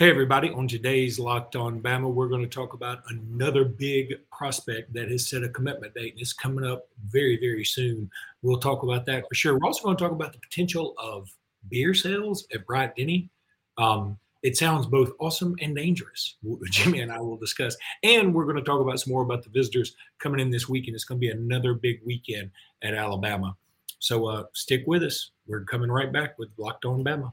Hey, everybody. On today's Locked On Bama, we're going to talk about another big prospect that has set a commitment date and it's coming up very, very soon. We'll talk about that for sure. We're also going to talk about the potential of beer sales at Bryant Denny. Um, it sounds both awesome and dangerous. Jimmy and I will discuss. And we're going to talk about some more about the visitors coming in this weekend. It's going to be another big weekend at Alabama. So uh, stick with us. We're coming right back with Locked On Bama.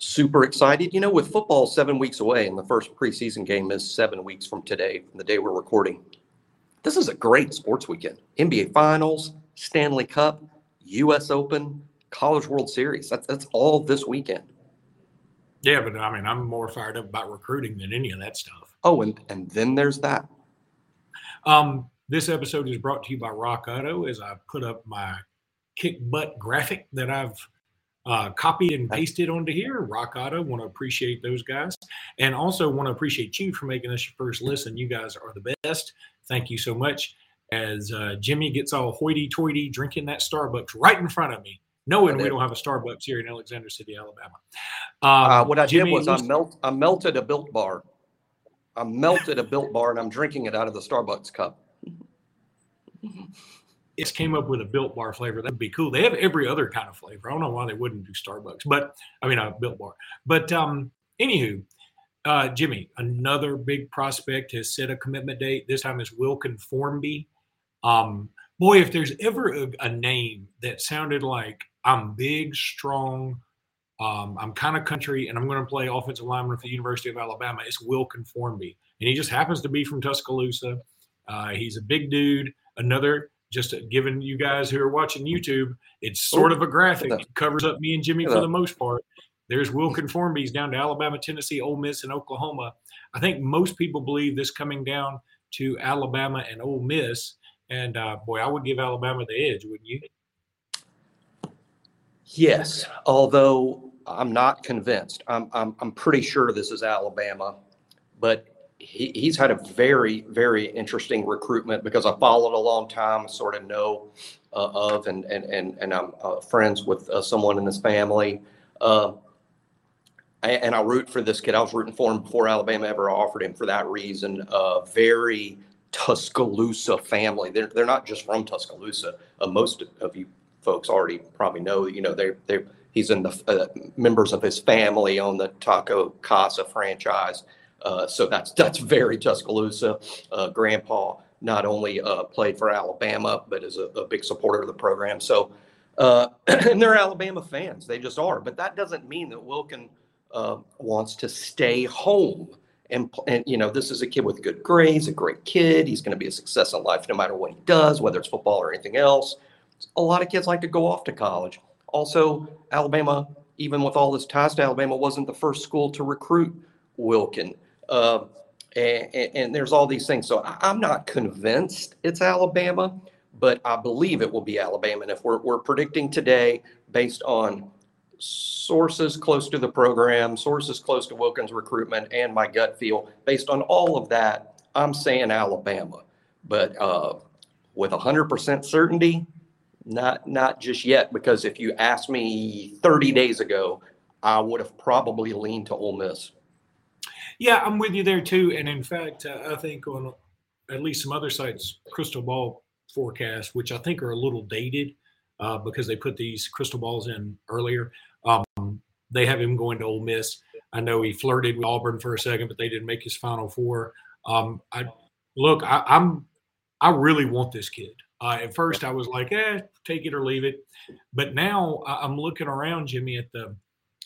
Super excited. You know, with football seven weeks away, and the first preseason game is seven weeks from today, from the day we're recording. This is a great sports weekend. NBA Finals, Stanley Cup, U.S. Open, College World Series. That's that's all this weekend. Yeah, but I mean, I'm more fired up about recruiting than any of that stuff. Oh, and and then there's that. Um, this episode is brought to you by Rock Auto. As I put up my kick butt graphic that I've uh, copied and pasted onto here. Rock Auto, want to appreciate those guys. And also want to appreciate you for making us your first listen. You guys are the best. Thank you so much. As uh, Jimmy gets all hoity toity drinking that Starbucks right in front of me, knowing we don't have a Starbucks here in Alexander City, Alabama. Um, uh, what I Jimmy did was I, melt, I melted a built bar. I melted a built bar and I'm drinking it out of the Starbucks cup it's came up with a built bar flavor. That'd be cool. They have every other kind of flavor. I don't know why they wouldn't do Starbucks, but I mean a built bar. But um, anywho, uh, Jimmy, another big prospect has set a commitment date. This time is Wilkin Formby. Um, boy, if there's ever a, a, name that sounded like I'm big, strong, um, I'm kind of country, and I'm going to play offensive lineman for the University of Alabama, it's Wilkin Formby. And he just happens to be from Tuscaloosa. Uh, he's a big dude. Another just giving you guys who are watching YouTube, it's sort of a graphic. It covers up me and Jimmy for the most part. There's Will Formby's down to Alabama, Tennessee, Ole Miss, and Oklahoma. I think most people believe this coming down to Alabama and Ole Miss. And uh, boy, I would give Alabama the edge, wouldn't you? Yes, although I'm not convinced. I'm, I'm, I'm pretty sure this is Alabama, but he, he's had a very, very interesting recruitment because I followed a long time, sort of know uh, of, and and and and I'm uh, friends with uh, someone in his family. Um, and I root for this kid. I was rooting for him before Alabama ever offered him for that reason. Very Tuscaloosa family. They're they're not just from Tuscaloosa. Uh, most of you folks already probably know. You know they they he's in the uh, members of his family on the Taco Casa franchise. Uh, so that's that's very Tuscaloosa. Uh, grandpa not only uh, played for Alabama, but is a, a, big supporter of the program. So, uh, and they're Alabama fans. They just are. But that doesn't mean that Wilkin uh, wants to stay home. And, and, you know, this is a kid with good grades, a great kid. He's going to be a success in life no matter what he does, whether it's football or anything else. A lot of kids like to go off to college. Also, Alabama, even with all this ties to Alabama, wasn't the first school to recruit Wilkin. Uh, and, and, there's all these things. So I'm not convinced it's Alabama, but I believe it will be Alabama. And if we're, we're predicting today based on sources close to the program, sources close to Wilkins recruitment, and my gut feel, based on all of that, I'm saying Alabama. But uh, with 100% certainty, not not just yet. Because if you asked me 30 days ago, I would have probably leaned to Ole Miss. Yeah, I'm with you there too. And in fact, uh, I think on at least some other sites, crystal ball forecasts, which I think are a little dated uh, because they put these crystal balls in earlier. Um, they have him going to Ole Miss. I know he flirted with Auburn for a second, but they didn't make his Final Four. Um, I look, I, am I really want this kid. Uh, at first, I was like, eh, take it or leave it. But now I'm looking around, Jimmy, at the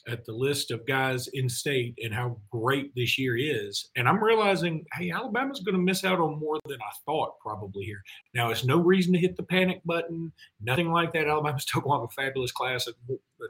at the list of guys in state and how great this year is. And I'm realizing, hey, Alabama's going to miss out on more than I thought probably here. Now, it's no reason to hit the panic button, nothing like that. Alabama still going to have a fabulous class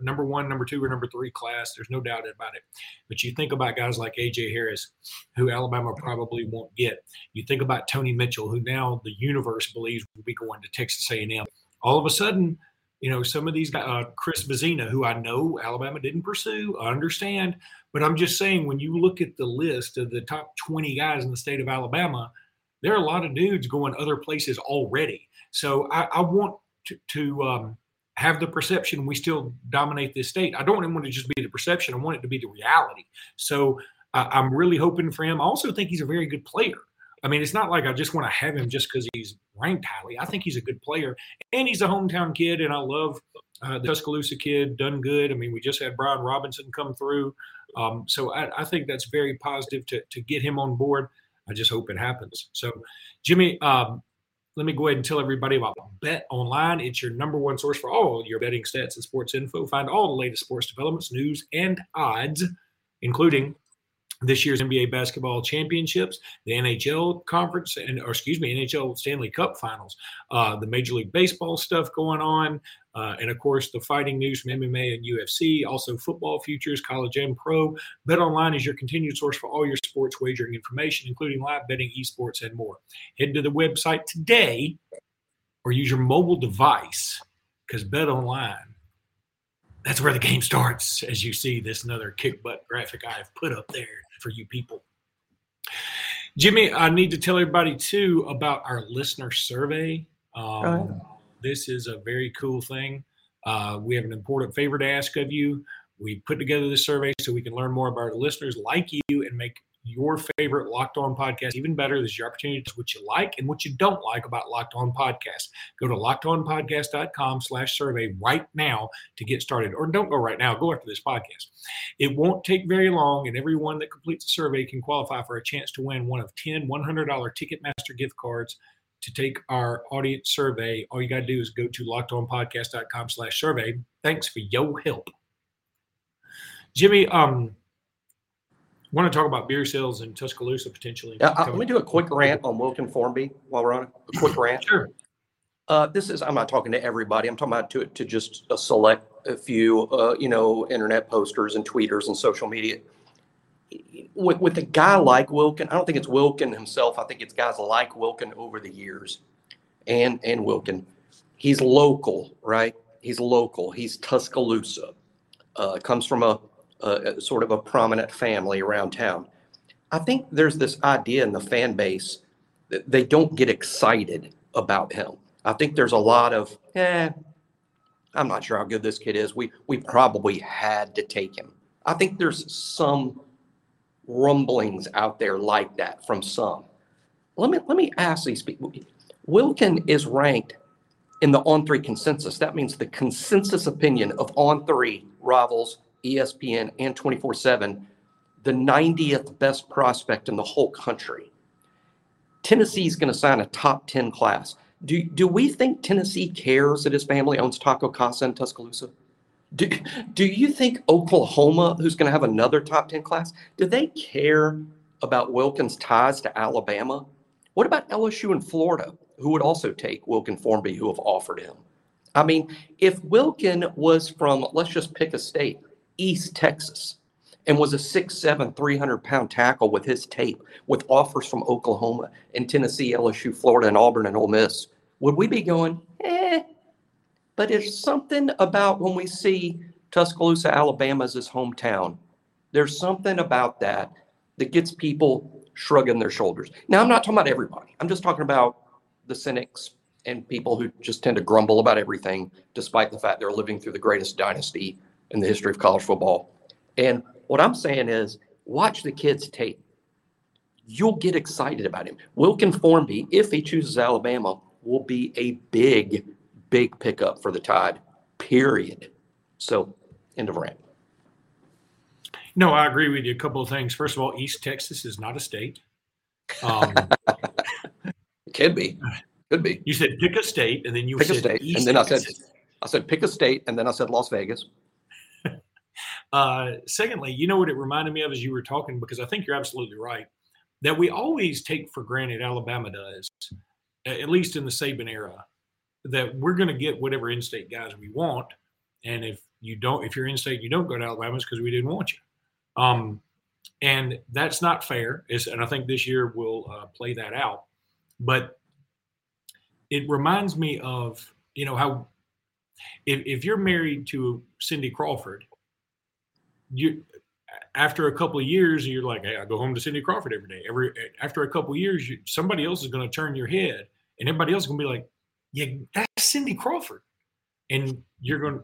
number one, number two, or number three class. There's no doubt about it. But you think about guys like A.J. Harris, who Alabama probably won't get. You think about Tony Mitchell, who now the universe believes will be going to Texas A&M. All of a sudden, you know, some of these guys, uh, Chris Vizzina, who I know Alabama didn't pursue, I understand. But I'm just saying, when you look at the list of the top 20 guys in the state of Alabama, there are a lot of dudes going other places already. So I, I want to, to um, have the perception we still dominate this state. I don't want it to just be the perception. I want it to be the reality. So uh, I'm really hoping for him. I also think he's a very good player. I mean, it's not like I just want to have him just because he's ranked highly. I think he's a good player, and he's a hometown kid, and I love uh, the Tuscaloosa kid, done good. I mean, we just had Brian Robinson come through, um, so I, I, think that's very positive to to get him on board. I just hope it happens. So, Jimmy, um, let me go ahead and tell everybody about Bet Online. It's your number one source for all your betting stats and sports info. Find all the latest sports developments, news, and odds, including this year's NBA basketball championships, the NHL conference, and or excuse me, NHL Stanley Cup Finals, uh, the Major League Baseball stuff going on, uh, and of course the fighting news from MMA and UFC. Also, football futures, college and pro. Bet Online is your continued source for all your sports wagering information, including live betting, esports, and more. Head to the website today, or use your mobile device because Bet Online that's where the game starts, as you see this another kick butt graphic I have put up there for you people. Jimmy, I need to tell everybody too about our listener survey. Um, this is a very cool thing. Uh, we have an important favor to ask of you. We put together this survey so we can learn more about our listeners like you and make your favorite Locked On podcast even better. This is your opportunity to what you like and what you don't like about Locked On Podcast. Go to lockedonpodcast.com slash survey right now to get started. Or don't go right now, go after this podcast. It won't take very long, and everyone that completes the survey can qualify for a chance to win one of 10 $100 Ticketmaster gift cards to take our audience survey. All you got to do is go to lockedonpodcast.com slash survey. Thanks for your help. Jimmy, um, want to talk about beer sales in Tuscaloosa potentially. Uh, let me do a quick rant on Wilkin Formby while we're on it. a quick rant. Sure. Uh, this is, I'm not talking to everybody. I'm talking about to, to just a select a few, uh, you know, internet posters and tweeters and social media. With, with a guy like Wilkin, I don't think it's Wilkin himself. I think it's guys like Wilkin over the years and, and Wilkin. He's local, right? He's local. He's Tuscaloosa. Uh, comes from a a, sort of a prominent family around town. I think there's this idea in the fan base that they don't get excited about him. I think there's a lot of, eh, I'm not sure how good this kid is. We we probably had to take him. I think there's some rumblings out there like that from some. Let me let me ask these people. Wilkin is ranked in the On3 consensus. That means the consensus opinion of On3 rivals ESPN, and 24 7, the 90th best prospect in the whole country. Tennessee's going to sign a top 10 class. Do, do we think Tennessee cares that his family owns Taco Casa in Tuscaloosa? Do, do you think Oklahoma, who's going to have another top 10 class, do they care about Wilkins' ties to Alabama? What about LSU and Florida, who would also take Wilkin Formby, who have offered him? I mean, if Wilkin was from, let's just pick a state, East Texas and was a 6'7, 300 pound tackle with his tape, with offers from Oklahoma and Tennessee, LSU, Florida, and Auburn and Ole Miss, would we be going, eh? But there's something about when we see Tuscaloosa, Alabama as his hometown, there's something about that that gets people shrugging their shoulders. Now, I'm not talking about everybody, I'm just talking about the cynics and people who just tend to grumble about everything, despite the fact they're living through the greatest dynasty in the history of college football. And what I'm saying is, watch the kid's tape. You'll get excited about him. Wilkin Formby, if he chooses Alabama, will be a big, big pickup for the Tide, period. So, end of rant. No, I agree with you. A couple of things. First of all, East Texas is not a state. Um, Could be. Could be. You said pick a state, and then you pick said a state, East and then Texas. I said I said pick a state, and then I said Las Vegas. Uh, secondly, you know what it reminded me of as you were talking, because I think you're absolutely right, that we always take for granted, Alabama does, at least in the Saban era, that we're going to get whatever in-state guys we want, and if you don't, if you're in-state, you don't go to Alabama because we didn't want you. Um, and that's not fair. It's, and I think this year will uh, play that out. But it reminds me of you know how if, if you're married to Cindy Crawford, you after a couple of years you're like, hey, I go home to Cindy Crawford every day. Every after a couple of years, you, somebody else is going to turn your head, and everybody else is going to be like, yeah, that's Cindy Crawford, and you're going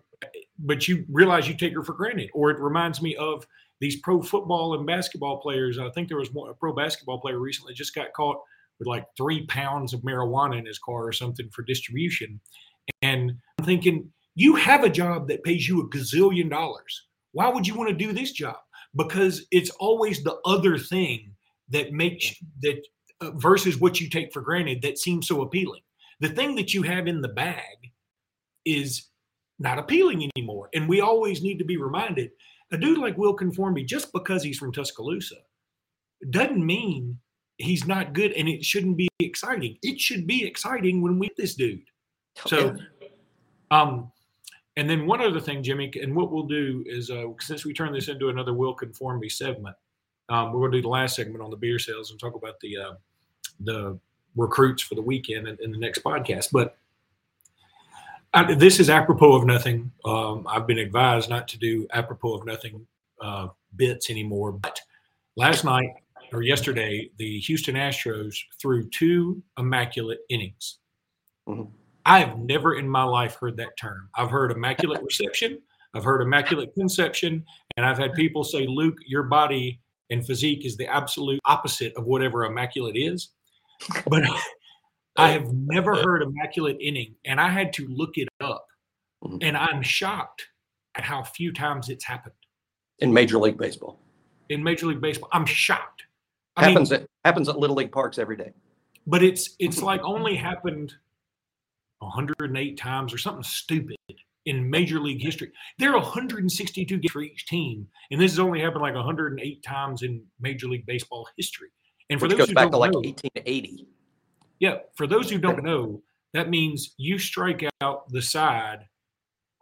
but you realize you take her for granted. Or it reminds me of these pro football and basketball players. I think there was one, a pro basketball player recently just got caught with like three pounds of marijuana in his car or something for distribution. And I'm thinking, you have a job that pays you a gazillion dollars. Why would you want to do this job? Because it's always the other thing that makes that uh, versus what you take for granted that seems so appealing. The thing that you have in the bag is not appealing anymore. And we always need to be reminded a dude like Wilkin Formby, just because he's from Tuscaloosa, doesn't mean he's not good and it shouldn't be exciting. It should be exciting when we this dude. So, um, and then one other thing, Jimmy, and what we'll do is uh, since we turn this into another Wilkin Formby segment, um, we're going to do the last segment on the beer sales and talk about the uh, the recruits for the weekend in, in the next podcast. But I, this is apropos of nothing. Um, I've been advised not to do apropos of nothing uh, bits anymore. But last night or yesterday, the Houston Astros threw two immaculate innings. Mm-hmm. I have never in my life heard that term. I've heard immaculate reception, I've heard immaculate conception, and I've had people say, Luke, your body and physique is the absolute opposite of whatever immaculate is. But I have never heard immaculate inning, and I had to look it up. Mm-hmm. And I'm shocked at how few times it's happened in Major League Baseball. In Major League Baseball, I'm shocked. I happens mean, at happens at Little League parks every day. But it's it's like only happened 108 times or something stupid in Major League history. There are 162 games for each team, and this has only happened like 108 times in Major League Baseball history. And for Which those goes back to like 1880. Yeah, for those who don't know, that means you strike out the side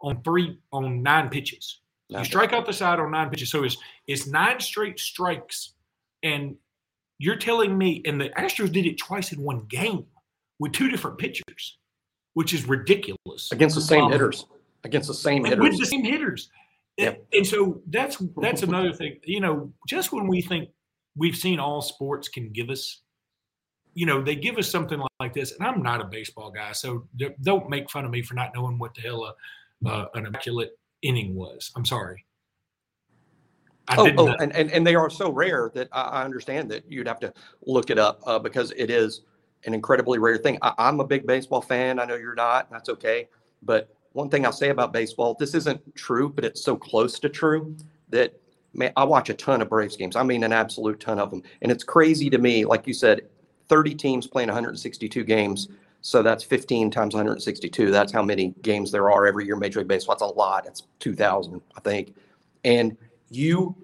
on three on nine pitches. You strike out the side on nine pitches. So it's it's nine straight strikes. And you're telling me, and the Astros did it twice in one game with two different pitchers, which is ridiculous. Against the same um, hitters. Against the same hitters. With the same hitters. Yep. And so that's that's another thing. You know, just when we think we've seen all sports can give us you know, they give us something like this, and I'm not a baseball guy, so don't make fun of me for not knowing what the hell a, uh, an immaculate inning was. I'm sorry. I oh, oh and, and, and they are so rare that I understand that you'd have to look it up uh, because it is an incredibly rare thing. I, I'm a big baseball fan. I know you're not. That's okay. But one thing I'll say about baseball, this isn't true, but it's so close to true that man, I watch a ton of Braves games. I mean, an absolute ton of them. And it's crazy to me, like you said, 30 teams playing 162 games. So that's 15 times 162. That's how many games there are every year Major League Baseball. That's a lot. It's 2,000, I think. And you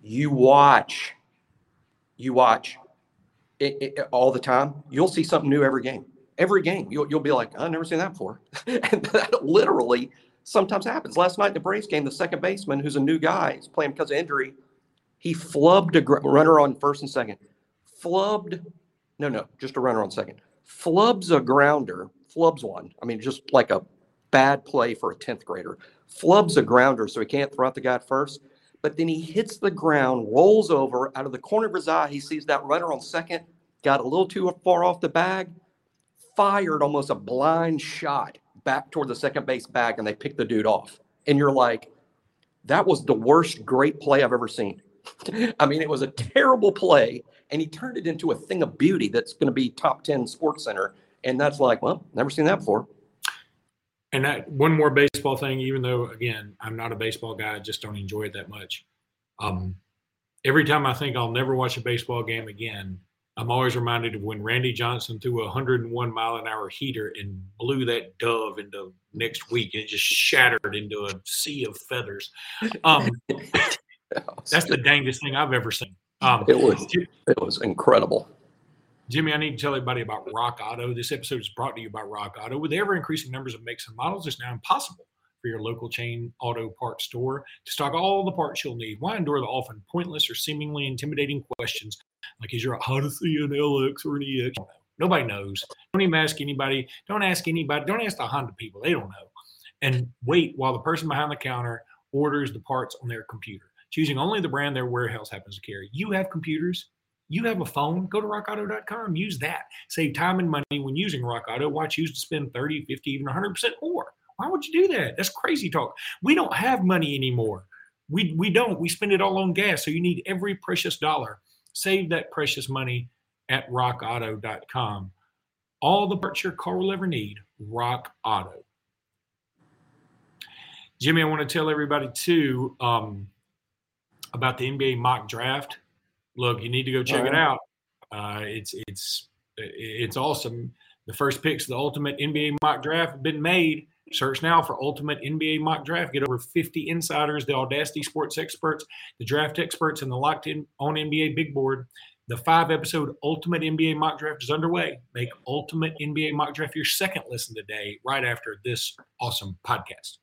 you watch you watch it, it, all the time. You'll see something new every game. Every game, you'll you'll be like, I've never seen that before, and that literally sometimes happens. Last night, the Braves game, the second baseman, who's a new guy, he's playing because of injury. He flubbed a gr- runner on first and second, flubbed no, no, just a runner on second. Flubs a grounder. Flubs one. I mean, just like a bad play for a 10th grader. Flubs a grounder, so he can't throw out the guy at first. But then he hits the ground, rolls over. Out of the corner of his eye, he sees that runner on second, got a little too far off the bag, fired almost a blind shot back toward the second base bag, and they picked the dude off. And you're like, that was the worst great play I've ever seen. I mean, it was a terrible play and he turned it into a thing of beauty that's going to be top 10 sports center and that's like well never seen that before and that one more baseball thing even though again i'm not a baseball guy i just don't enjoy it that much um, every time i think i'll never watch a baseball game again I'm always reminded of when Randy Johnson threw a 101 mile an hour heater and blew that dove into next week. It just shattered into a sea of feathers. Um, that's the dangest thing I've ever seen. Um, it was it was incredible. Jimmy, I need to tell everybody about Rock Auto. This episode is brought to you by Rock Auto. With ever increasing numbers of makes and models, it's now impossible for your local chain auto parts store to stock all the parts you'll need. Why endure the often pointless or seemingly intimidating questions like, is your to an LX or an EX? Nobody knows. Don't even ask anybody. Don't ask anybody. Don't ask the Honda people. They don't know. And wait while the person behind the counter orders the parts on their computer, choosing only the brand their warehouse happens to carry. You have computers. You have a phone. Go to rockauto.com. Use that. Save time and money when using Rock Auto. Why choose to spend 30, 50, even 100% more? Why would you do that? That's crazy talk. We don't have money anymore. We, we don't. We spend it all on gas. So you need every precious dollar. Save that precious money at rockauto.com. All the parts your car will ever need, Rock Auto. Jimmy, I want to tell everybody too um, about the NBA mock draft. Look, you need to go check right. it out. Uh, it's it's it's awesome. The first picks of the ultimate NBA mock draft have been made. Search now for Ultimate NBA Mock Draft. Get over 50 insiders, the Audacy Sports experts, the draft experts, and the Locked In on NBA Big Board. The five episode Ultimate NBA Mock Draft is underway. Make Ultimate NBA Mock Draft your second listen today, right after this awesome podcast.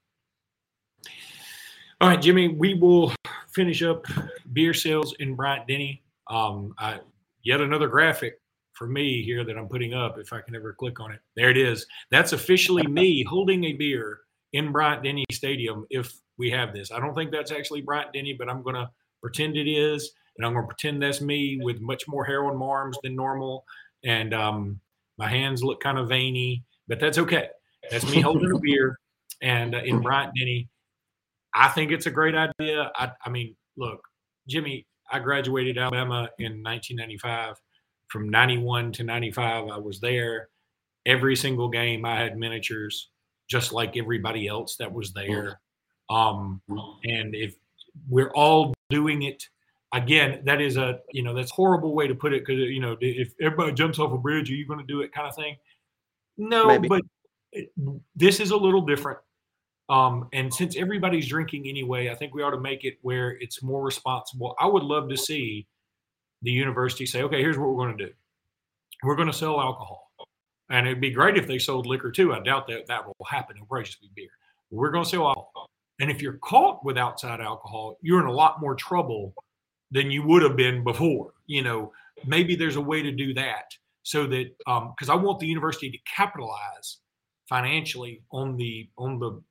All right, Jimmy, we will finish up beer sales in Bryant Denny. Um, I, yet another graphic for me here that I'm putting up, if I can ever click on it. There it is. That's officially me holding a beer in Bryant Denny Stadium if we have this. I don't think that's actually Bryant Denny, but I'm going to pretend it is. And I'm going to pretend that's me with much more hair on my arms than normal. And um, my hands look kind of veiny, but that's okay. That's me holding a beer and uh, in Bryant Denny. I think it's a great idea. I, I mean, look, Jimmy, I graduated Alabama in 1995 from 91 to 95 i was there. Every single game i had miniatures just like everybody else that was there. Um, and if we're all doing it again that is a you know that's horrible way to put it because you know if everybody jumps off a bridge are you going to do it kind of thing? No Maybe. but this is a little different um, and since everybody's drinking anyway i think we ought to make it where it's more responsible i would love to see the university say, okay, here's what we're going to do. We're going to sell alcohol. And it'd be great if they sold liquor too. I doubt that that will happen. It'll probably just be beer. We're going to sell alcohol. And if you're caught with outside alcohol, you're in a lot more trouble than you would have been before. You know, maybe there's a way to do that so that because um, I want the university to capitalize financially on the on the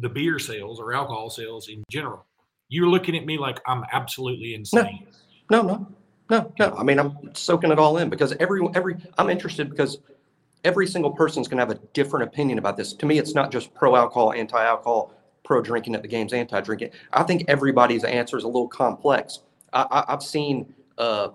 the beer sales or alcohol sales in general. You're looking at me like I'm absolutely insane. No, no, no. No, no. I mean, I'm soaking it all in because every every I'm interested because every single person's going to have a different opinion about this. To me, it's not just pro alcohol, anti alcohol, pro drinking at the games, anti drinking. I think everybody's answer is a little complex. I, have seen, uh,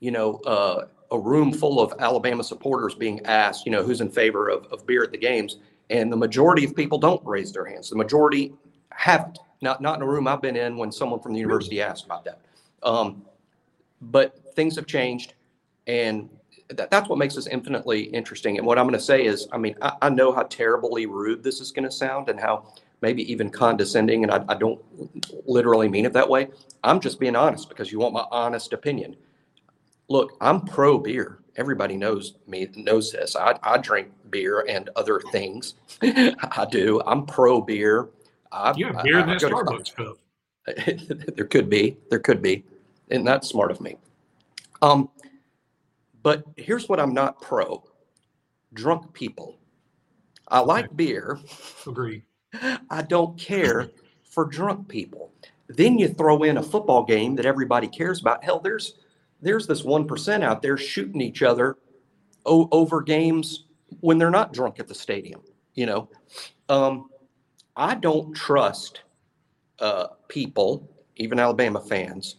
you know, uh, a room full of Alabama supporters being asked, you know, who's in favor of, of beer at the games, and the majority of people don't raise their hands. The majority haven't. Not not in a room I've been in when someone from the university asked about that. Um, but things have changed, and that, that's what makes this infinitely interesting. And what I'm going to say is, I mean, I, I know how terribly rude this is going to sound, and how maybe even condescending, and I, I don't literally mean it that way. I'm just being honest because you want my honest opinion. Look, I'm pro beer. Everybody knows me, knows this. I, I drink beer and other things. I do. I'm pro beer. I, yeah, beer I, in that Starbucks cup. there could be. There could be and that's smart of me. Um, but here's what I'm not pro: drunk people. I like okay. beer. Agree. I don't care for drunk people. Then you throw in a football game that everybody cares about. Hell, there's there's this one percent out there shooting each other over games when they're not drunk at the stadium. You know, um, I don't trust uh, people, even Alabama fans,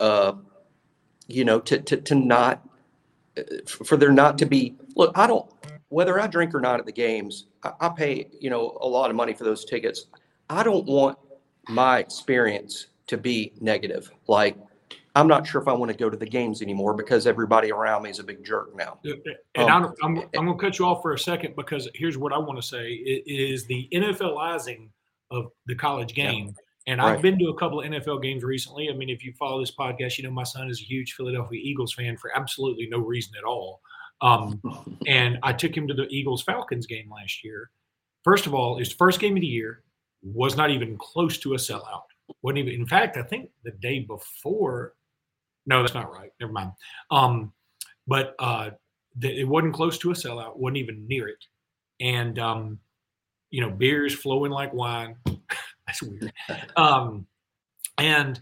uh, you know, to, to, to not, for there not to be, look, I don't, whether I drink or not at the games, I, I pay, you know, a lot of money for those tickets. I don't want my experience to be negative. Like, I'm not sure if I want to go to the games anymore because everybody around me is a big jerk now. And um, I'm, I'm, I'm going to cut you off for a second because here's what I want to say it is the NFLizing of the college game. Yeah. And right. I've been to a couple of NFL games recently. I mean, if you follow this podcast, you know my son is a huge Philadelphia Eagles fan for absolutely no reason at all. Um, and I took him to the Eagles Falcons game last year. First of all, his first game of the year was not even close to a sellout. Wasn't even. In fact, I think the day before. No, that's not right. Never mind. Um, but uh, it wasn't close to a sellout. wasn't even near it. And um, you know, beers flowing like wine. That's weird. Um, and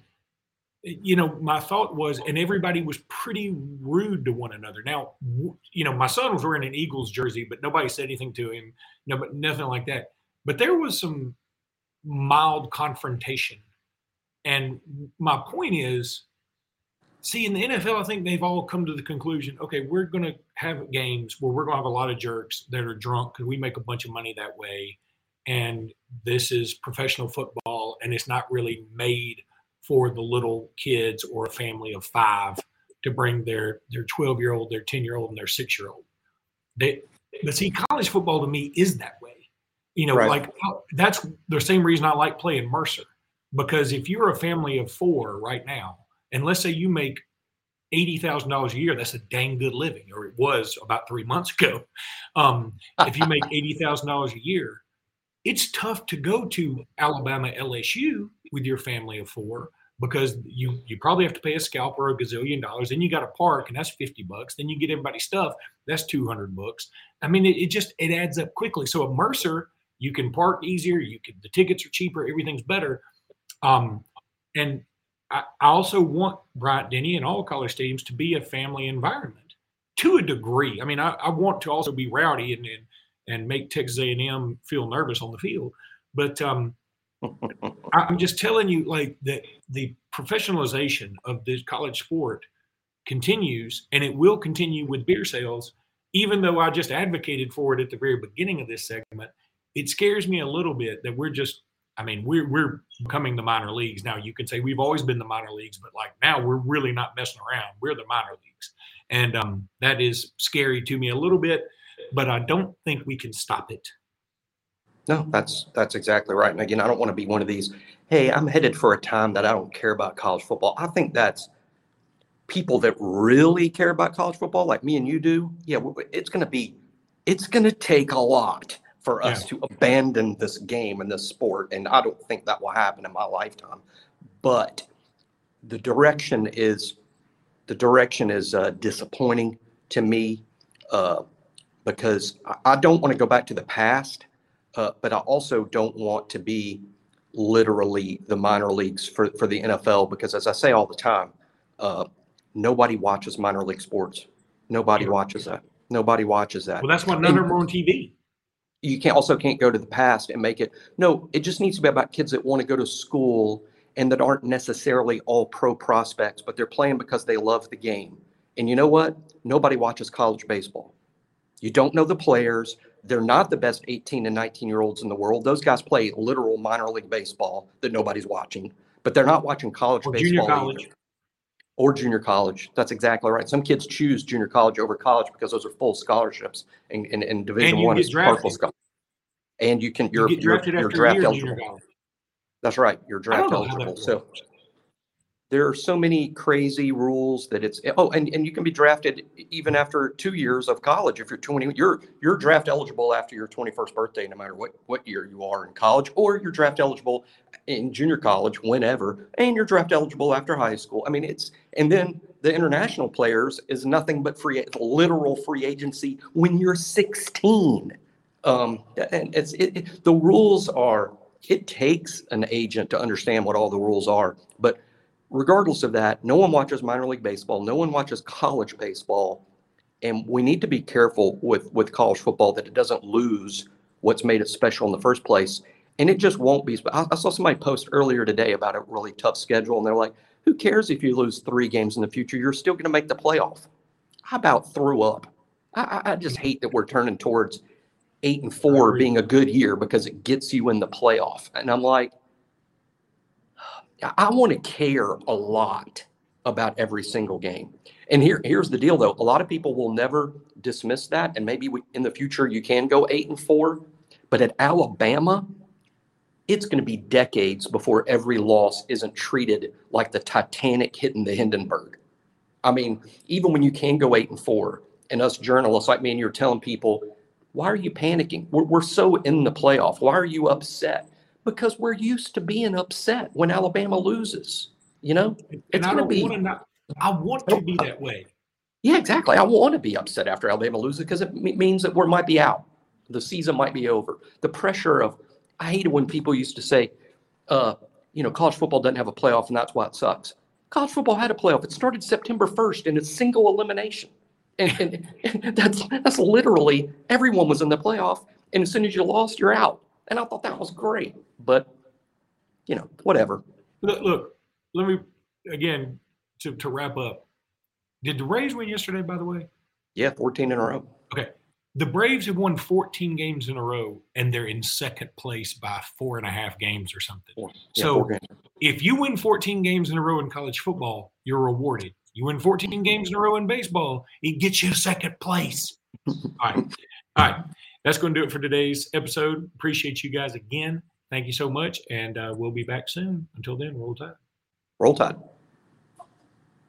you know, my thought was, and everybody was pretty rude to one another. Now, you know, my son was wearing an Eagles jersey, but nobody said anything to him. No, but nothing like that. But there was some mild confrontation. And my point is, see, in the NFL, I think they've all come to the conclusion, okay, we're going to have games where we're going to have a lot of jerks that are drunk because we make a bunch of money that way. And this is professional football and it's not really made for the little kids or a family of five to bring their their 12 year old their 10 year old and their 6 year old they but see college football to me is that way. You know right. like uh, that's the same reason i like playing mercer because if you're a family of four right now and let's say you make $80,000 a year, that's a dang good living, or it was about three months ago. Um, if you make $80,000 a year, it's tough to go to Alabama LSU with your family of four because you you probably have to pay a scalper a gazillion dollars. Then you got a park, and that's fifty bucks. Then you get everybody's stuff, that's two hundred bucks. I mean, it, it, just it adds up quickly. So at Mercer, you can park easier. You can the tickets are cheaper. Everything's better. Um, and I, I also want Bryant Denny and all college stadiums to be a family environment to a degree. I mean, I, I want to also be rowdy and, and and make Texas A&M feel nervous on the field. But um, I'm just telling you, like that the professionalization of this college sport continues, and it will continue with beer sales. Even though I just advocated for it at the very beginning of this segment, it scares me a little bit that we're just. I mean, we're we're becoming the minor leagues now. You can say we've always been the minor leagues, but like now we're really not messing around. We're the minor leagues, and um, that is scary to me a little bit but I don't think we can stop it. No, that's that's exactly right. And again, I don't want to be one of these. Hey, I'm headed for a time that I don't care about college football. I think that's people that really care about college football, like me and you do. Yeah, it's going to be, it's going to take a lot for us yeah. to abandon this game and this sport, and I don't think that will happen in my lifetime. But the direction is, the direction is uh, disappointing to me. Uh, because I don't want to go back to the past, uh, but I also don't want to be literally the minor leagues for, for the NFL because, as I say all the time, uh, nobody watches minor league sports. Nobody watches that. Nobody watches that. Well, that's why none of them are on TV. You can't also can't go to the past and make it. No, it just needs to be about kids that want to go to school and that aren't necessarily all pro prospects, but they're playing because they love the game. And you know what? Nobody watches college baseball. You don't know the players. They're not the best 18 and 19 year olds in the world. Those guys play literal minor league baseball that nobody's watching, but they're not watching college or baseball. Junior college. Either. Or junior college. That's exactly right. Some kids choose junior college over college because those are full scholarships and in, in Division One is partial scholarship. And you can you're you you're, you're draft eligible. That's right. You're draft eligible. So there are so many crazy rules that it's oh and, and you can be drafted even after two years of college if you're 20 you're you're draft eligible after your 21st birthday no matter what what year you are in college or you're draft eligible in junior college whenever and you're draft eligible after high school. I mean it's and then the international players is nothing but free literal free agency when you're 16 um and it's it, it the rules are it takes an agent to understand what all the rules are but regardless of that, no one watches minor league baseball. No one watches college baseball. And we need to be careful with, with college football that it doesn't lose what's made it special in the first place. And it just won't be. I, I saw somebody post earlier today about a really tough schedule, and they're like, who cares if you lose three games in the future? You're still going to make the playoff. How about threw up? I, I just hate that we're turning towards eight and four being a good year because it gets you in the playoff. And I'm like, I want to care a lot about every single game. And here, here's the deal, though. A lot of people will never dismiss that, and maybe we, in the future you can go eight and four. But at Alabama, it's going to be decades before every loss isn't treated like the Titanic hitting the Hindenburg. I mean, even when you can go eight and four, and us journalists like me and you're telling people, why are you panicking? We're, we're so in the playoff. Why are you upset? Because we're used to being upset when Alabama loses. You know, it's going to be. Not, I want to be that way. Yeah, exactly. I want to be upset after Alabama loses because it means that we might be out. The season might be over. The pressure of, I hated when people used to say, uh, you know, college football doesn't have a playoff and that's why it sucks. College football had a playoff. It started September 1st and it's single elimination. And, and, and that's that's literally everyone was in the playoff. And as soon as you lost, you're out. And I thought that was great. But, you know, whatever. Look, look let me, again, to, to wrap up. Did the Braves win yesterday, by the way? Yeah, 14 in a row. Okay the Braves have won 14 games in a row and they're in second place by four and a half games or something. Yeah, so if you win 14 games in a row in college football, you're rewarded. You win 14 games in a row in baseball, it gets you second place. All right. All right. That's going to do it for today's episode. Appreciate you guys again. Thank you so much. And uh, we'll be back soon. Until then, roll tide. Roll tide.